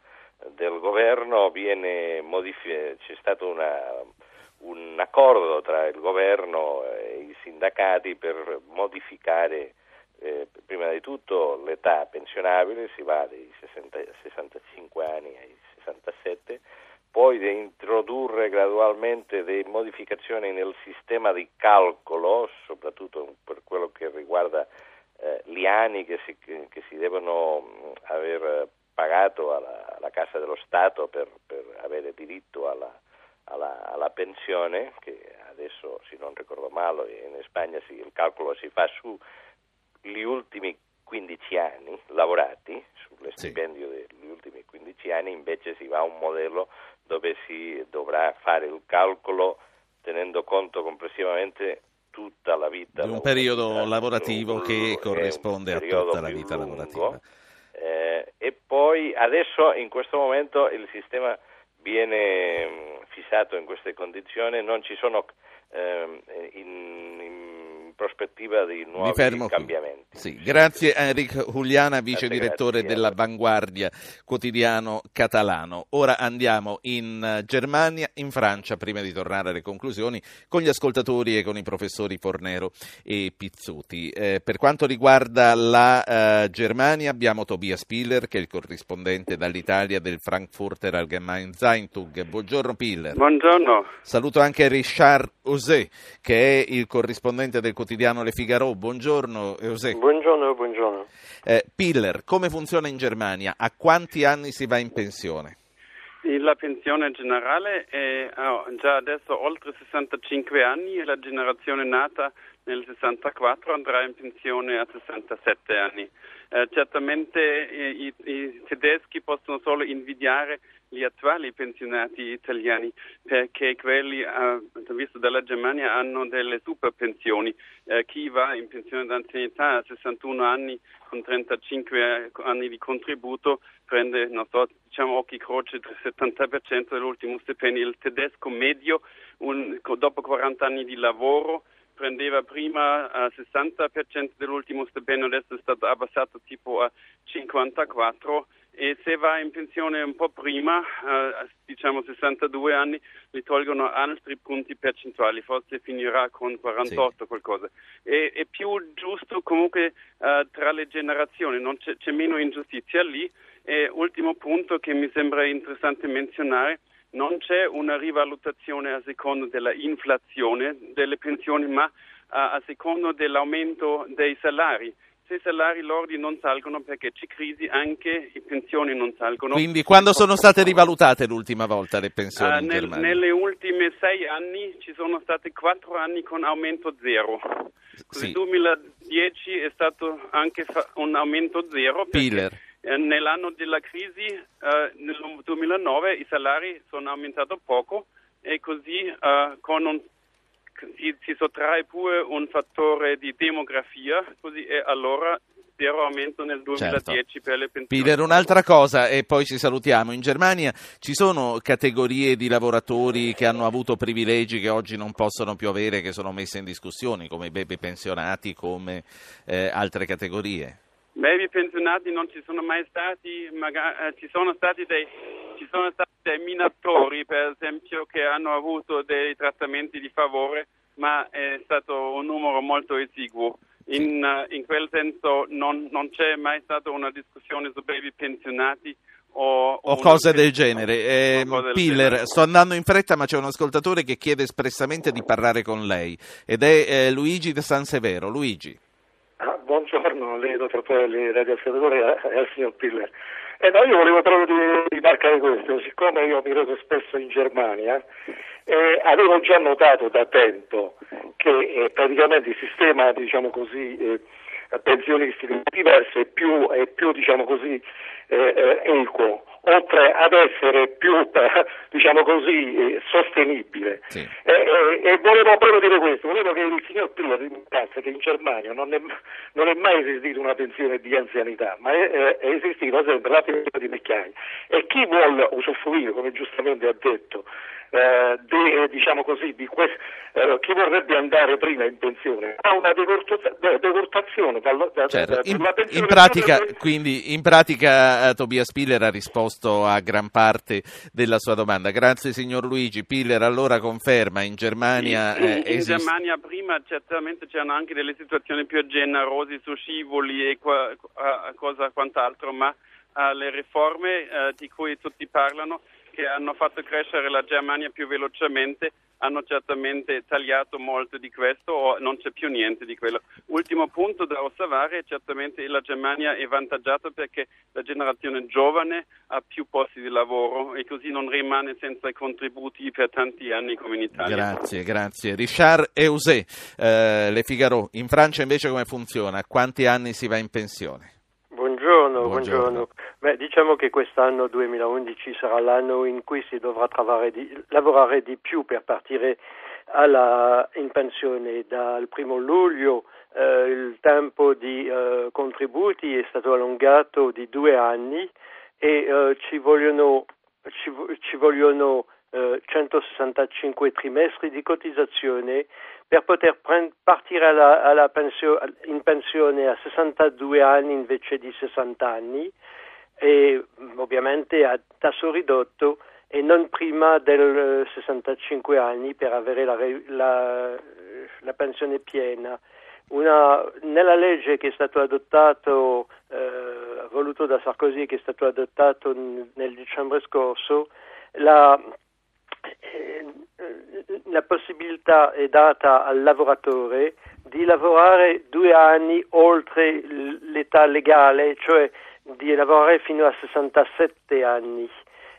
del governo, modific- c'è stato una, un accordo tra il governo e i sindacati per modificare eh, prima di tutto l'età pensionabile, si va dai 60, 65 anni ai 67, poi di introdurre gradualmente delle modificazioni nel sistema di calcolo, soprattutto per quello che riguarda eh, gli anni che si, che, che si devono aver pagato alla, alla, Cassa dello Stato per, per avere diritto alla, alla, alla, pensione, che adesso, se non ricordo male, in Spagna si, il calcolo si fa su gli ultimi 15 anni lavorati, sullo stipendio sì. degli ultimi 15 anni, invece si va a un modello dove si dovrà fare il calcolo tenendo conto complessivamente tutta la vita. Di un periodo lavorativo lungo, che corrisponde a tutta la vita lungo, lavorativa. Eh, e poi adesso in questo momento il sistema viene mm, fissato in queste condizioni, non ci sono eh, in prospettiva di nuovi cambiamenti. Sì, grazie a Enrico Giuliana, vice direttore della Vanguardia quotidiano catalano. Ora andiamo in eh, Germania, in Francia, prima di tornare alle conclusioni, con gli ascoltatori e con i professori Fornero e Pizzuti. Eh, per quanto riguarda la uh, Germania abbiamo Tobias Piller, che è il corrispondente dall'Italia del Frankfurter Allgemein Zeitung. Buongiorno Piller. Buongiorno. Saluto anche Richard Osé, che è il corrispondente del quotidiano quotidiano Le Figaro. Buongiorno José. Buongiorno, buongiorno. Eh, Piller, come funziona in Germania? A quanti anni si va in pensione? La pensione generale è oh, già adesso oltre 65 anni e la generazione nata nel 64 andrà in pensione a 67 anni. Eh, certamente i, i, tedeschi possono solo invidiare gli attuali pensionati italiani perché quelli, eh, visto dalla Germania, hanno delle super pensioni. Eh, chi va in pensione d'anzianità a 61 anni con 35 anni di contributo prende, non so, diciamo occhi croce, il 70% dell'ultimo stipendio. Il tedesco medio, un, dopo 40 anni di lavoro, prendeva prima il 60% dell'ultimo stipendio, adesso è stato abbassato tipo a 54% e se va in pensione un po' prima, eh, diciamo 62 anni, gli tolgono altri punti percentuali, forse finirà con 48 sì. qualcosa. E, è più giusto comunque eh, tra le generazioni, c'è, c'è, meno ingiustizia lì. E ultimo punto che mi sembra interessante menzionare, non c'è una rivalutazione a secondo dell'inflazione delle pensioni, ma a, a secondo dell'aumento dei salari se i salari lordi non salgono perché c'è crisi, anche i pensioni non salgono. Quindi quando sono state rivalutate l'ultima volta le pensioni uh, nel? Nelle ultime sei anni ci sono stati quattro anni con aumento zero. Nel 2010 è stato anche un aumento zero. Piller. Nell'anno della crisi, uh, nel 2009, i salari sono aumentati poco e così uh, con un si, si sottrae pure un fattore di demografia, così e allora zero aumento nel 2010 certo. per le pensioni. Pider, un'altra cosa e poi ci salutiamo. In Germania ci sono categorie di lavoratori che hanno avuto privilegi che oggi non possono più avere, che sono messe in discussione, come i baby pensionati, come eh, altre categorie? Baby pensionati non ci sono mai stati, magari, eh, ci sono stati dei ci sono stati dei minatori, per esempio, che hanno avuto dei trattamenti di favore, ma è stato un numero molto esiguo. In, uh, in quel senso non, non, c'è mai stata una discussione su baby pensionati o, o cose del genere. Eh, cose Piller, genere. sto andando in fretta, ma c'è un ascoltatore che chiede espressamente di parlare con lei ed è eh, Luigi de San Severo. Luigi. Ah, buongiorno, lei dottor Pelli, radioascoltatore e al signor Piller. Eh no, io volevo proprio rimarcare questo, siccome io mi reco spesso in Germania, eh, avevo già notato da tempo che eh, praticamente il sistema, diciamo così, eh, pensionistico è diverso e più, è più diciamo così, eh, eh, equo, oltre ad essere più (laughs) diciamo così, eh, sostenibile. Sì. E, e, volevo proprio dire questo, volevo che il signor Piller rimarcasse che in Germania non è, non è, mai esistita una pensione di anzianità, ma è, è esistita sempre la pensione di vecchiaia e chi vuole usufruire, come giustamente ha detto, eh, di, eh, diciamo così, di quest, eh, chi vorrebbe andare prima in pensione ha una decurtazione dalla, da, certo. da, in, in, pratica, quindi, in pratica eh, Tobias Piller ha risposto a gran parte della sua domanda. Grazie signor Luigi. Piller allora conferma in Germania... Sì, in, esiste... in Germania prima certamente c'erano anche delle situazioni più generose su scivoli e qua, cosa quant'altro, ma le riforme di cui tutti parlano che hanno fatto crescere la Germania più velocemente hanno certamente tagliato molto di questo o non c'è più niente di quello. Ultimo punto da osservare, certamente la Germania è vantaggiata perché la generazione giovane ha più posti di lavoro e così non rimane senza i contributi per tanti anni come in Italia. Grazie, grazie. Richard Eusé, eh, Le Figaro, in Francia invece come funziona? A quanti anni si va in pensione? Buongiorno, buongiorno. buongiorno. Beh, diciamo che quest'anno 2011 sarà l'anno in cui si dovrà di, lavorare di più per partire alla, in pensione. Dal primo luglio eh, il tempo di eh, contributi è stato allungato di due anni e eh, ci vogliono, ci, ci vogliono 165 eh, trimestri di cotizzazione per poter prend- partire alla, alla pensio- in pensione a 62 anni invece di 60 anni e mm, ovviamente a tasso ridotto e non prima del 65 eh, anni per avere la, la, la pensione piena. Una, nella legge che è stato adottato, eh, voluto da Sarkozy, che è stato adottato nel dicembre scorso, la, eh, la possibilità è data al lavoratore di lavorare due anni oltre l'età legale, cioè di lavorare fino a 67 anni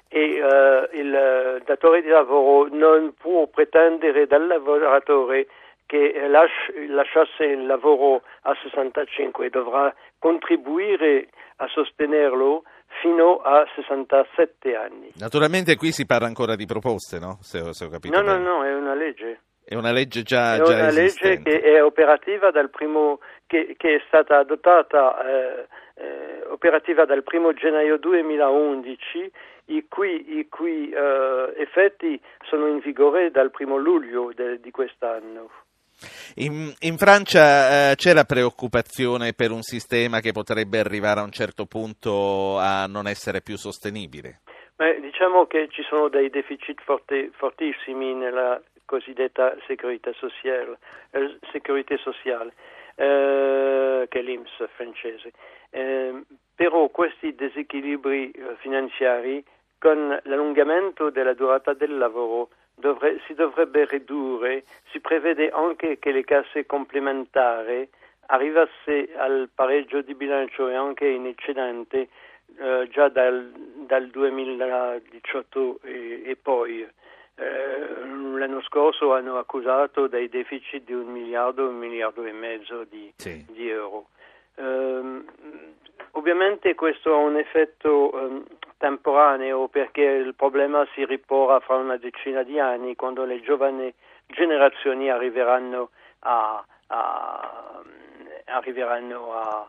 e uh, il datore di lavoro non può pretendere dal lavoratore che lasci, lasciasse il lavoro a 65, dovrà contribuire a sostenerlo fino a 67 anni. Naturalmente qui si parla ancora di proposte, no? Se, se ho capito no, bene. no, no, è una legge. È una legge già, è già una legge che è operativa dal primo, che, che è stata adottata eh, eh, operativa dal 1 gennaio 2011 i cui, i cui eh, effetti sono in vigore dal 1 luglio de, di quest'anno. In, in Francia eh, c'è la preoccupazione per un sistema che potrebbe arrivare a un certo punto a non essere più sostenibile? Beh, diciamo che ci sono dei deficit forti, fortissimi nella cosiddetta sécurité sociale, eh, sécurité sociale eh, che è l'IMS francese. Eh, però questi disequilibri eh, finanziari con l'allungamento della durata del lavoro dovre, si dovrebbe ridurre, si prevede anche che le casse complementari arrivasse al pareggio di bilancio e anche in eccedente eh, già dal, dal 2018 e, e poi. Eh, l'anno scorso hanno accusato dei deficit di un miliardo, un miliardo e mezzo di, sì. di euro. Eh, ovviamente questo ha un effetto eh, temporaneo perché il problema si riporrà fra una decina di anni quando le giovani generazioni arriveranno a, a arriveranno a,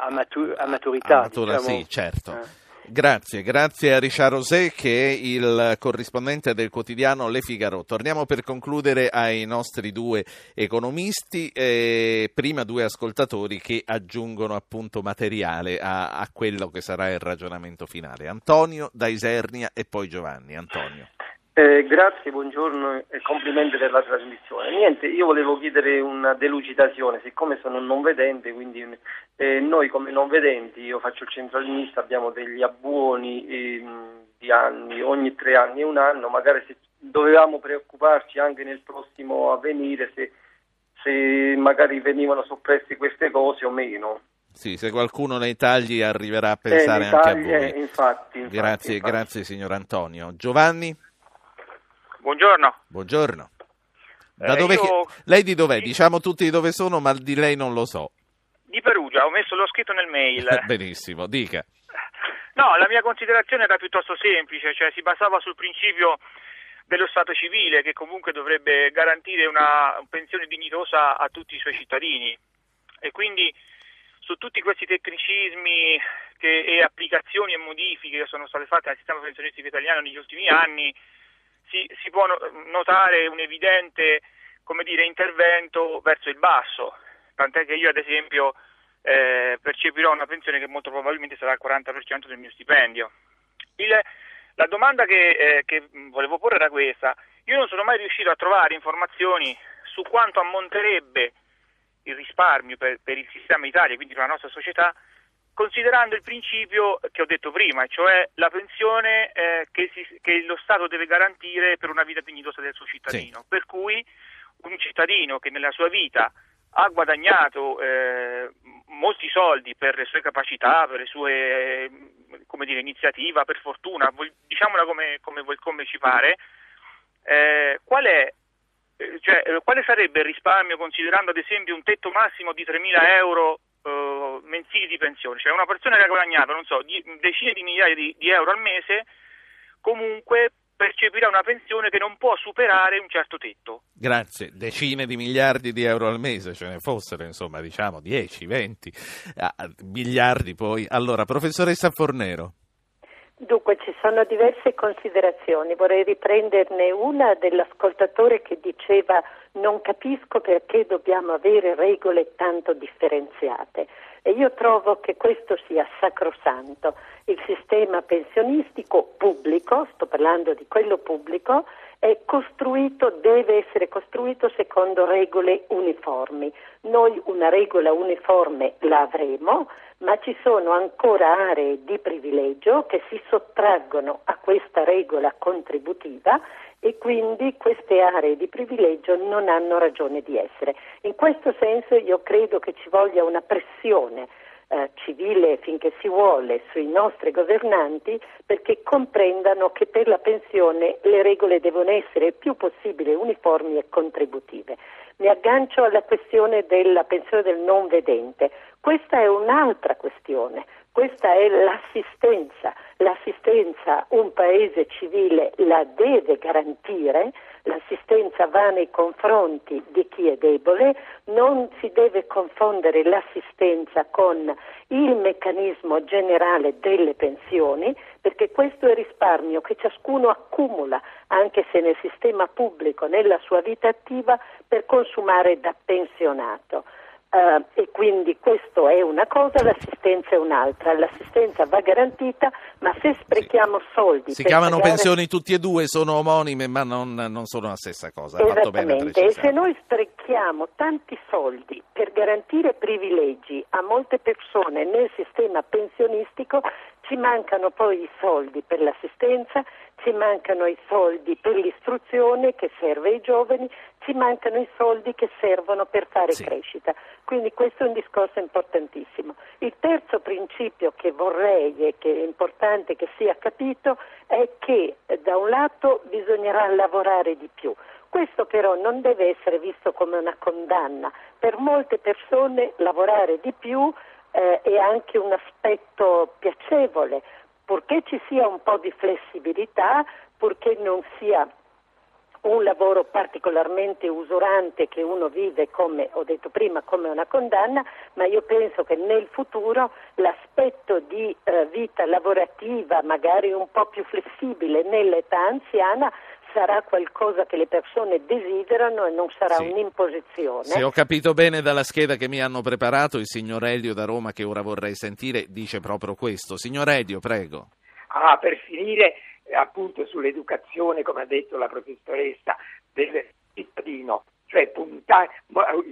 a, matu- maturità. Matura, diciamo. sì, certo. Grazie, grazie a Richard Rosé che è il corrispondente del quotidiano Le Figaro. Torniamo per concludere ai nostri due economisti, eh, prima due ascoltatori che aggiungono appunto materiale a, a quello che sarà il ragionamento finale. Antonio da Isernia e poi Giovanni. Antonio. Eh, grazie, buongiorno e complimenti per la trasmissione. Niente, io volevo chiedere una delucidazione, siccome sono non vedente, quindi eh, noi come non vedenti, io faccio il centralinista, abbiamo degli abbuoni eh, di anni, ogni tre anni e un anno, magari se dovevamo preoccuparci anche nel prossimo avvenire se, se magari venivano soppresse queste cose o meno. Sì, se qualcuno nei tagli arriverà a pensare eh, anche tagli, a voi. Infatti, infatti, grazie, infatti. grazie signor Antonio. Giovanni? Buongiorno. Buongiorno. Da Eh, dove... io- Lei di dov'è? Diciamo tutti di dove sono, ma di lei non lo so. Di Perugia, ho messo, l'ho scritto nel mail. (laughs) Benissimo, dica. No, la mia considerazione era piuttosto semplice, cioè si basava sul principio dello Stato civile che comunque dovrebbe garantire una pensione dignitosa a tutti i suoi cittadini e quindi su tutti questi tecnicismi che- e applicazioni e modifiche che sono state fatte al sistema pensionistico italiano negli ultimi anni si, si può no- notare un evidente dire, intervento verso il basso, tant'è che io ad esempio eh, percepirò una pensione che molto probabilmente sarà il 40% del mio stipendio. Il- la domanda che, eh, che volevo porre era questa. Io non sono mai riuscito a trovare informazioni su quanto ammonterebbe il risparmio per, per il sistema Italia, quindi per la nostra società, considerando il principio che ho detto prima, cioè la pensione eh, che, si- che lo Stato deve garantire per una vita dignitosa del suo cittadino. Per cui un cittadino che nella sua vita ha guadagnato eh, molti soldi per le sue capacità, per le sue come dire, iniziativa, per fortuna, diciamola come, come, come ci pare, eh, qual è eh, cioè, quale sarebbe il risparmio considerando ad esempio un tetto massimo di 3.000 euro eh, mensili di pensione? Cioè una persona che ha guadagnato, non so, di- decine di migliaia di, di euro al mese, comunque percepirà una pensione che non può superare un certo tetto. Grazie. Decine di miliardi di euro al mese, ce ne fossero, insomma, diciamo 10, 20 ah, miliardi poi. Allora, professoressa Fornero. Dunque ci sono diverse considerazioni, vorrei riprenderne una dell'ascoltatore che diceva non capisco perché dobbiamo avere regole tanto differenziate e io trovo che questo sia sacrosanto. Il sistema pensionistico pubblico, sto parlando di quello pubblico, è costruito, deve essere costruito secondo regole uniformi. Noi una regola uniforme la avremo, ma ci sono ancora aree di privilegio che si sottraggono a questa regola contributiva e quindi queste aree di privilegio non hanno ragione di essere. In questo senso io credo che ci voglia una pressione eh, civile finché si vuole sui nostri governanti perché comprendano che per la pensione le regole devono essere il più possibile uniformi e contributive. Mi aggancio alla questione della pensione del non vedente. Questa è un'altra questione, questa è l'assistenza. L'assistenza un paese civile la deve garantire, l'assistenza va nei confronti di chi è debole, non si deve confondere l'assistenza con il meccanismo generale delle pensioni, perché questo è risparmio che ciascuno accumula, anche se nel sistema pubblico, nella sua vita attiva, per consumare da pensionato. Eh, e quindi questo è una cosa, l'assistenza è un'altra. L'assistenza va garantita, ma se sprechiamo soldi. Si chiamano pagare- pensioni tutti e due, sono omonime, ma non, non sono la stessa cosa. Esattamente, e se noi sprechiamo tanti soldi per garantire privilegi a molte persone nel sistema pensionistico, ci mancano poi i soldi per l'assistenza, ci mancano i soldi per l'istruzione che serve ai giovani, ci mancano i soldi che servono per fare crescita. Quindi questo è un discorso importantissimo. Il terzo principio che vorrei e che è importante che sia capito è che eh, da un lato bisognerà lavorare di più. Questo però non deve essere visto come una condanna. Per molte persone lavorare di più eh, è anche un aspetto piacevole, purché ci sia un po' di flessibilità, purché non sia un lavoro particolarmente usurante che uno vive come ho detto prima come una condanna, ma io penso che nel futuro l'aspetto di eh, vita lavorativa magari un po' più flessibile nell'età anziana sarà qualcosa che le persone desiderano e non sarà Sì. un'imposizione. Se ho capito bene dalla scheda che mi hanno preparato, il signor Elio da Roma, che ora vorrei sentire, dice proprio questo. Signor Elio, prego. Ah, per finire appunto sull'educazione, come ha detto la professoressa, del cittadino, cioè puntare,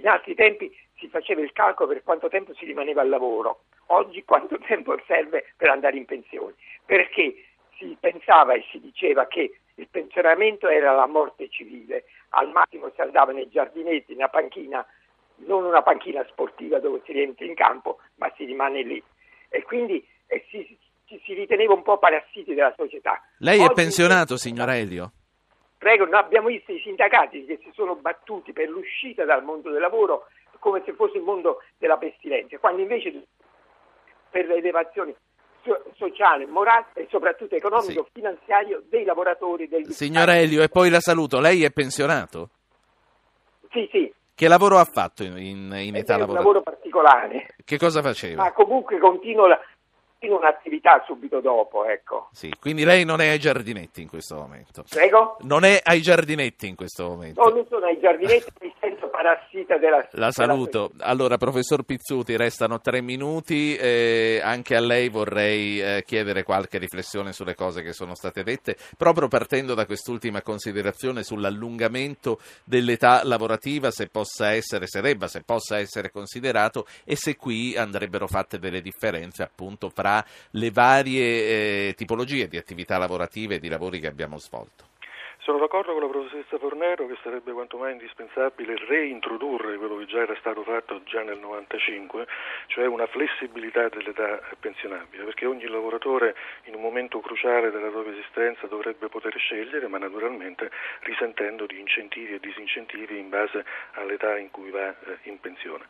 in altri tempi si faceva il calcolo per quanto tempo si rimaneva al lavoro, oggi quanto (laughs) tempo serve per andare in pensione, perché si pensava e si diceva che il pensionamento era la morte civile, al massimo si andava nei giardinetti, nella panchina non una panchina sportiva dove si rientra in campo, ma si rimane lì. E quindi eh, si, si, si, riteneva un po' parassiti della società. Lei Oggi, è pensionato, signor Elio? Prego, noi abbiamo visto i sindacati che si sono battuti per l'uscita dal mondo del lavoro come se fosse il mondo della pestilenza, quando invece per le elevazioni sociale, morale e soprattutto economico-finanziario sì. dei lavoratori del Signor Elio, e poi la saluto, lei è pensionato? Sì, sì. Che lavoro ha fatto in, in, in età lavorativa? Un lavoro particolare. Che cosa faceva? Ma comunque continua in un'attività subito dopo, ecco. Sì, quindi lei non è ai giardinetti in questo momento. Prego? Non è ai giardinetti in questo momento. No, non sono ai giardinetti, mi sento parassita della... La saluto. Allora, professor Pizzuti, restano tre minuti, eh, anche a lei vorrei eh, chiedere qualche riflessione sulle cose che sono state dette, proprio partendo da quest'ultima considerazione sull'allungamento dell'età lavorativa, se possa essere, se debba, se possa essere considerato e se qui andrebbero fatte delle differenze appunto fra le varie eh, tipologie di attività lavorative e di lavori che abbiamo svolto. Sono d'accordo con la professoressa Fornero che sarebbe quanto mai indispensabile reintrodurre quello che già era stato fatto già nel 95, cioè una flessibilità dell'età pensionabile, perché ogni lavoratore in un momento cruciale della propria esistenza dovrebbe poter scegliere, ma naturalmente risentendo di incentivi e disincentivi in base all'età in cui va eh, in pensione.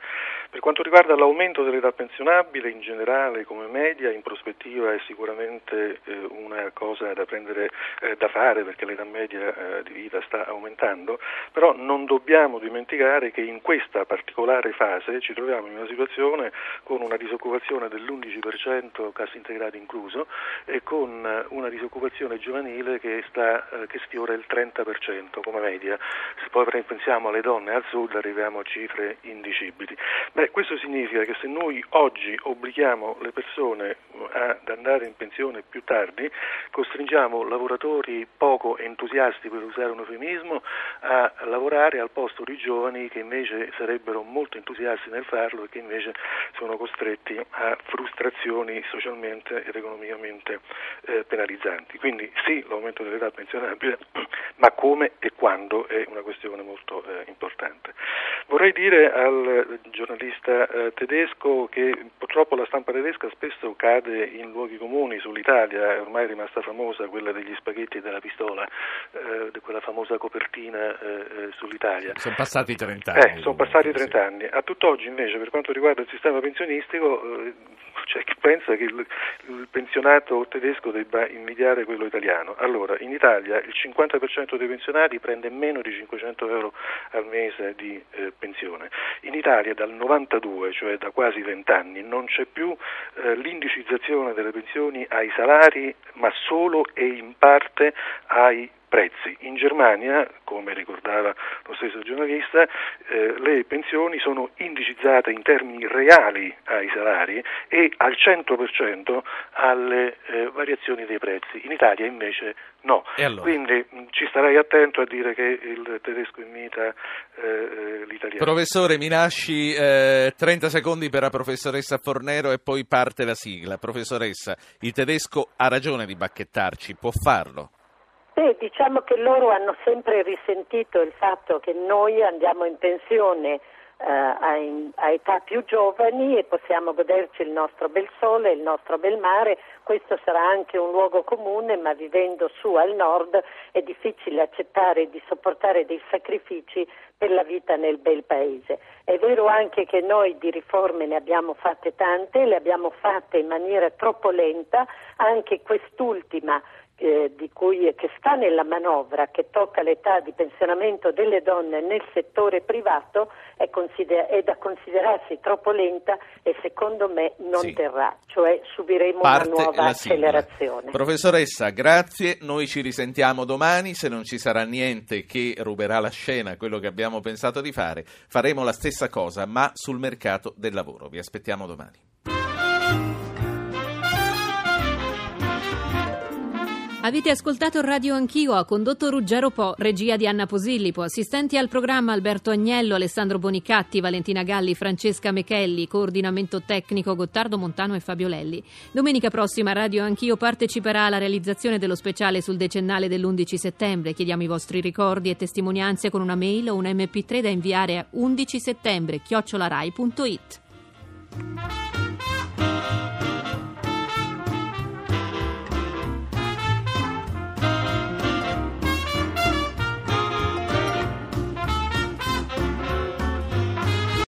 Per quanto riguarda l'aumento dell'età pensionabile in generale come media, in prospettiva è sicuramente eh, una cosa da prendere eh, da fare perché l'età media eh, di vita sta aumentando, però non dobbiamo dimenticare che in questa particolare fase ci troviamo in una situazione con una disoccupazione dell'11%, cassa integrata incluso, e con una disoccupazione giovanile che, sta, eh, che sfiora il 30% come media. Se poi pensiamo alle donne al sud arriviamo a cifre indicibili. Beh, questo significa che se noi oggi obblighiamo le persone ad andare in pensione più tardi, costringiamo lavoratori poco entusiasti entusiasti, per usare un eufemismo, a lavorare al posto di giovani che invece sarebbero molto entusiasti nel farlo e che invece sono costretti a frustrazioni socialmente ed economicamente eh, penalizzanti. Quindi sì, l'aumento dell'età pensionabile, (clears throat) ma come e quando è una questione molto eh, importante. Vorrei dire al giornalista eh, tedesco che purtroppo la stampa tedesca spesso cade in luoghi comuni sull'Italia, è ormai rimasta famosa quella degli spaghetti e della pistola, eh, di quella famosa copertina eh, eh sull'Italia. Sono passati 30 anni. Sono passati 30 sì. anni. A tutt'oggi invece per quanto riguarda il sistema pensionistico eh, c'è chi pensa che il, il, pensionato tedesco debba invidiare quello italiano. Allora, in Italia il 50% dei pensionati prende meno di 500 euro al mese di eh, pensione. In Italia dal 92, cioè da quasi 20 anni, non c'è più eh, l'indicizzazione delle pensioni ai salari, ma solo e in parte ai prezzi. In Germania, come ricordava lo stesso giornalista, eh, le pensioni sono indicizzate in termini reali ai salari e al 100% alle eh, variazioni dei prezzi. In Italia invece no. Allora? Quindi mh, ci starei attento a dire che il tedesco imita eh, eh l'italiano. Professore, mi lasci 30 eh, secondi per la professoressa Fornero e poi parte la sigla. Professoressa, il tedesco ha ragione di bacchettarci, può farlo? Beh, diciamo che loro hanno sempre risentito il fatto che noi andiamo in pensione eh, a, in, a, età più giovani e possiamo goderci il nostro bel sole, il nostro bel mare. Questo sarà anche un luogo comune, ma vivendo su al nord è difficile accettare di sopportare dei sacrifici per la vita nel bel paese. È vero anche che noi di riforme ne abbiamo fatte tante, le abbiamo fatte in maniera troppo lenta, anche quest'ultima eh, cui, che sta nella manovra che tocca l'età di pensionamento delle donne nel settore privato è, consider- è da considerarsi troppo lenta e secondo me non sì. terrà, cioè subiremo Parte una nuova accelerazione. Professoressa, grazie, noi ci risentiamo domani, se non ci sarà niente che ruberà la scena quello che abbiamo pensato di fare, faremo la stessa cosa ma sul mercato del lavoro. Vi aspettiamo domani. Avete ascoltato Radio Anch'io, ha condotto Ruggero Po, regia di Anna Posillipo, assistenti al programma Alberto Agnello, Alessandro Bonicatti, Valentina Galli, Francesca Mechelli, coordinamento tecnico Gottardo Montano e Fabio Lelli. Domenica prossima Radio Anch'io parteciperà alla realizzazione dello speciale sul decennale dell'11 settembre. Chiediamo i vostri ricordi e testimonianze con una mail o un mp3 da inviare a 11 settembre chiocciolarai.it.